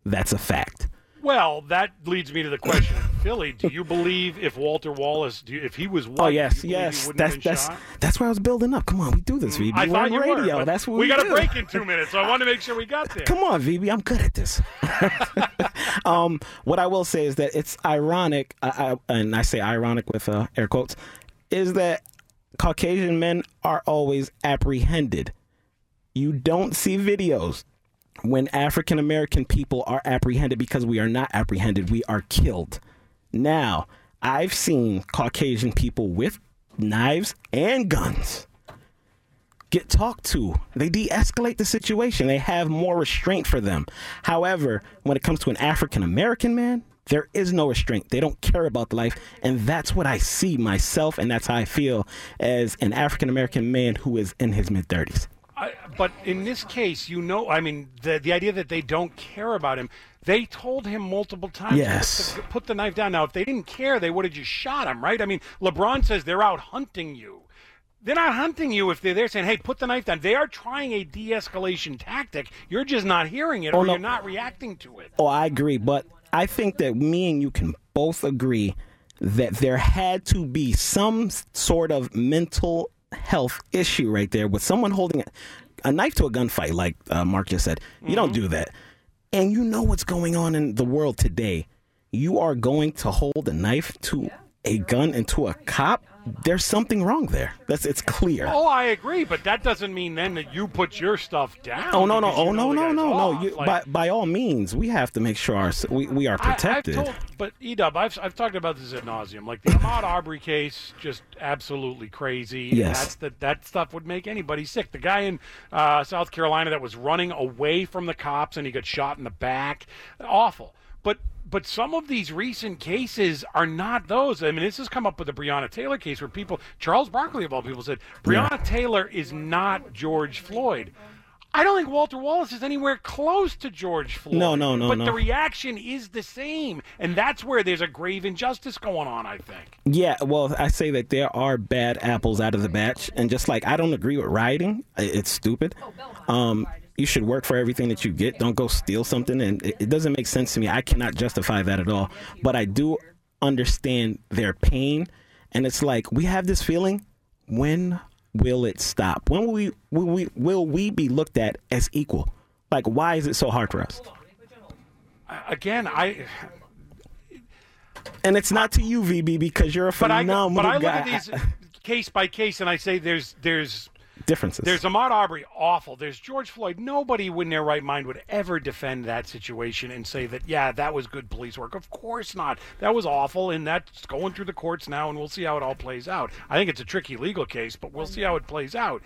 That's a fact. Well, that leads me to the question, Philly. Do you believe if Walter Wallace, do you, if he was white, Oh yes, yes. That's that's shot? that's where I was building up. Come on, we do this, VB. I we're thought on you radio. were. that's what we we got a break in two minutes, so I wanted to make sure we got there. Come on, VB. I'm good at this. um, what I will say is that it's ironic, I, I, and I say ironic with uh, air quotes, is that Caucasian men are always apprehended. You don't see videos when African American people are apprehended because we are not apprehended, we are killed. Now, I've seen Caucasian people with knives and guns get talked to. They de escalate the situation, they have more restraint for them. However, when it comes to an African American man, there is no restraint. They don't care about life. And that's what I see myself, and that's how I feel as an African American man who is in his mid 30s. But in this case, you know, I mean, the the idea that they don't care about him, they told him multiple times Yes. to put the knife down. Now, if they didn't care, they would have just shot him, right? I mean, LeBron says they're out hunting you. They're not hunting you if they're there saying, "Hey, put the knife down." They are trying a de-escalation tactic. You're just not hearing it, Oh, or no. you're not reacting to it. Oh, I agree. But I think that me and you can both agree that there had to be some sort of mental health issue right there with someone holding a, knife to a gunfight, like uh, Mark just said. You don't do that. And you know what's going on in the world today. You are going to hold a knife to a gun into a cop. There's something wrong there. That's it's clear. Oh, I agree, but that doesn't mean then that you put your stuff down. Oh no no oh know no no guy's no no! You, Like- by by all means, we have to make sure our, we we are protected. I, I've told, but Edub, I've I've talked about this at nauseum. Like the Ahmaud Arbery case, just absolutely crazy. Yes. that's the, that stuff would make anybody sick. The guy in uh, South Carolina that was running away from the cops and he got shot in the back, awful. But but some of these recent cases are not those. I mean, this has come up with the Breonna Taylor case where people, Charles Barkley of all people, said Breonna Taylor is not George Floyd. I don't think Walter Wallace is anywhere close to George Floyd. No, no, no, But no. the reaction is the same, and that's where there's a grave injustice going on. I think. Yeah, well, I say that there are bad apples out of the batch, and just like I don't agree with rioting, it's stupid. Um, you should work for everything that you get. Don't go steal something, and it, it doesn't make sense to me. I cannot justify that at all. But I do understand their pain, and it's like we have this feeling: when will it stop? When will we will we will we be looked at as equal? Like, why is it so hard for us? Again, I. And it's not to you, VB, because you're a But I, phenomenal but I look at these case by case, and I say there's there's differences. There's Ahmaud Arbery, awful. There's George Floyd. Nobody in their right mind would ever defend that situation and say that, yeah, that was good police work. Of course not. That was awful, and that's going through the courts now, and we'll see how it all plays out. I think it's a tricky legal case, but we'll see how it plays out.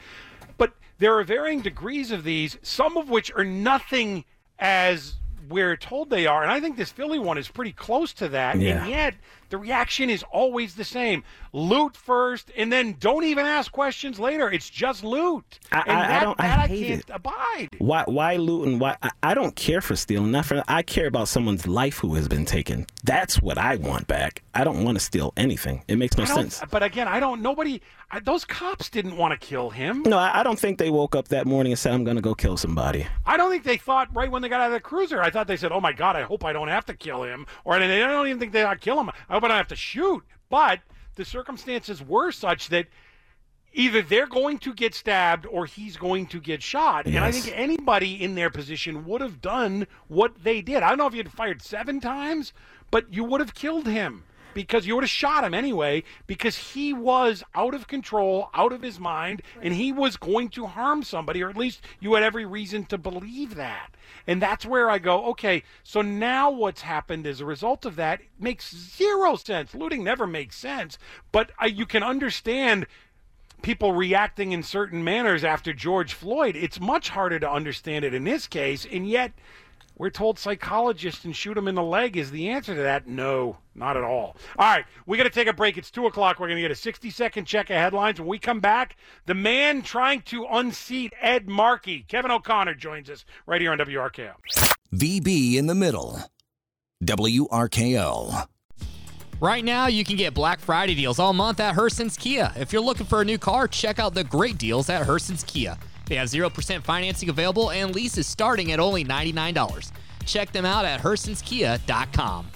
But there are varying degrees of these, some of which are nothing as we're told they are. And I think this Philly one is pretty close to that. Yeah. And yet, the reaction is always the same loot first, and then don't even ask questions later. It's just loot. I- and I- I don't- I that I, hate can't it. abide. Why why loot and why I, I don't care for stealing. Not for I care about someone's life who has been taken. That's what I want back. I don't want to steal anything. It makes no sense. But again, I don't. Nobody. I, those cops didn't want to kill him. No, I, I don't think they woke up that morning and said, "I'm going to go kill somebody." I don't think they thought right when they got out of the cruiser. I thought they said, "Oh my God, I hope I don't have to kill him," or they don't even think they ought to kill him. I hope I don't have to shoot. But the circumstances were such that either they're going to get stabbed or he's going to get shot. And I think anybody in their position would have done what they did. I don't know if you'd fired seven times, but you would have killed him because you would have shot him anyway because he was out of control, out of his mind, and he was going to harm somebody, or at least you had every reason to believe that. And that's where I go, okay, so now what's happened as a result of that makes zero sense. Looting never makes sense, but I, you can understand people reacting in certain manners after George Floyd. It's much harder to understand it in this case, and yet we're told psychologists and shoot them in the leg is the answer to that. No, not at all. All right, we got to take a break. It's two o'clock. We're going to get a 60 second check of headlines. When we come back, the man trying to unseat Ed Markey, Kevin O'Connor, joins us right here on WRKO. VB in the middle. WRKO. Right now, you can get Black Friday deals all month at Herson's Kia. If you're looking for a new car, check out the great deals at Herson's Kia. They have 0% financing available and leases starting at only $99. Check them out at hersonskia.com.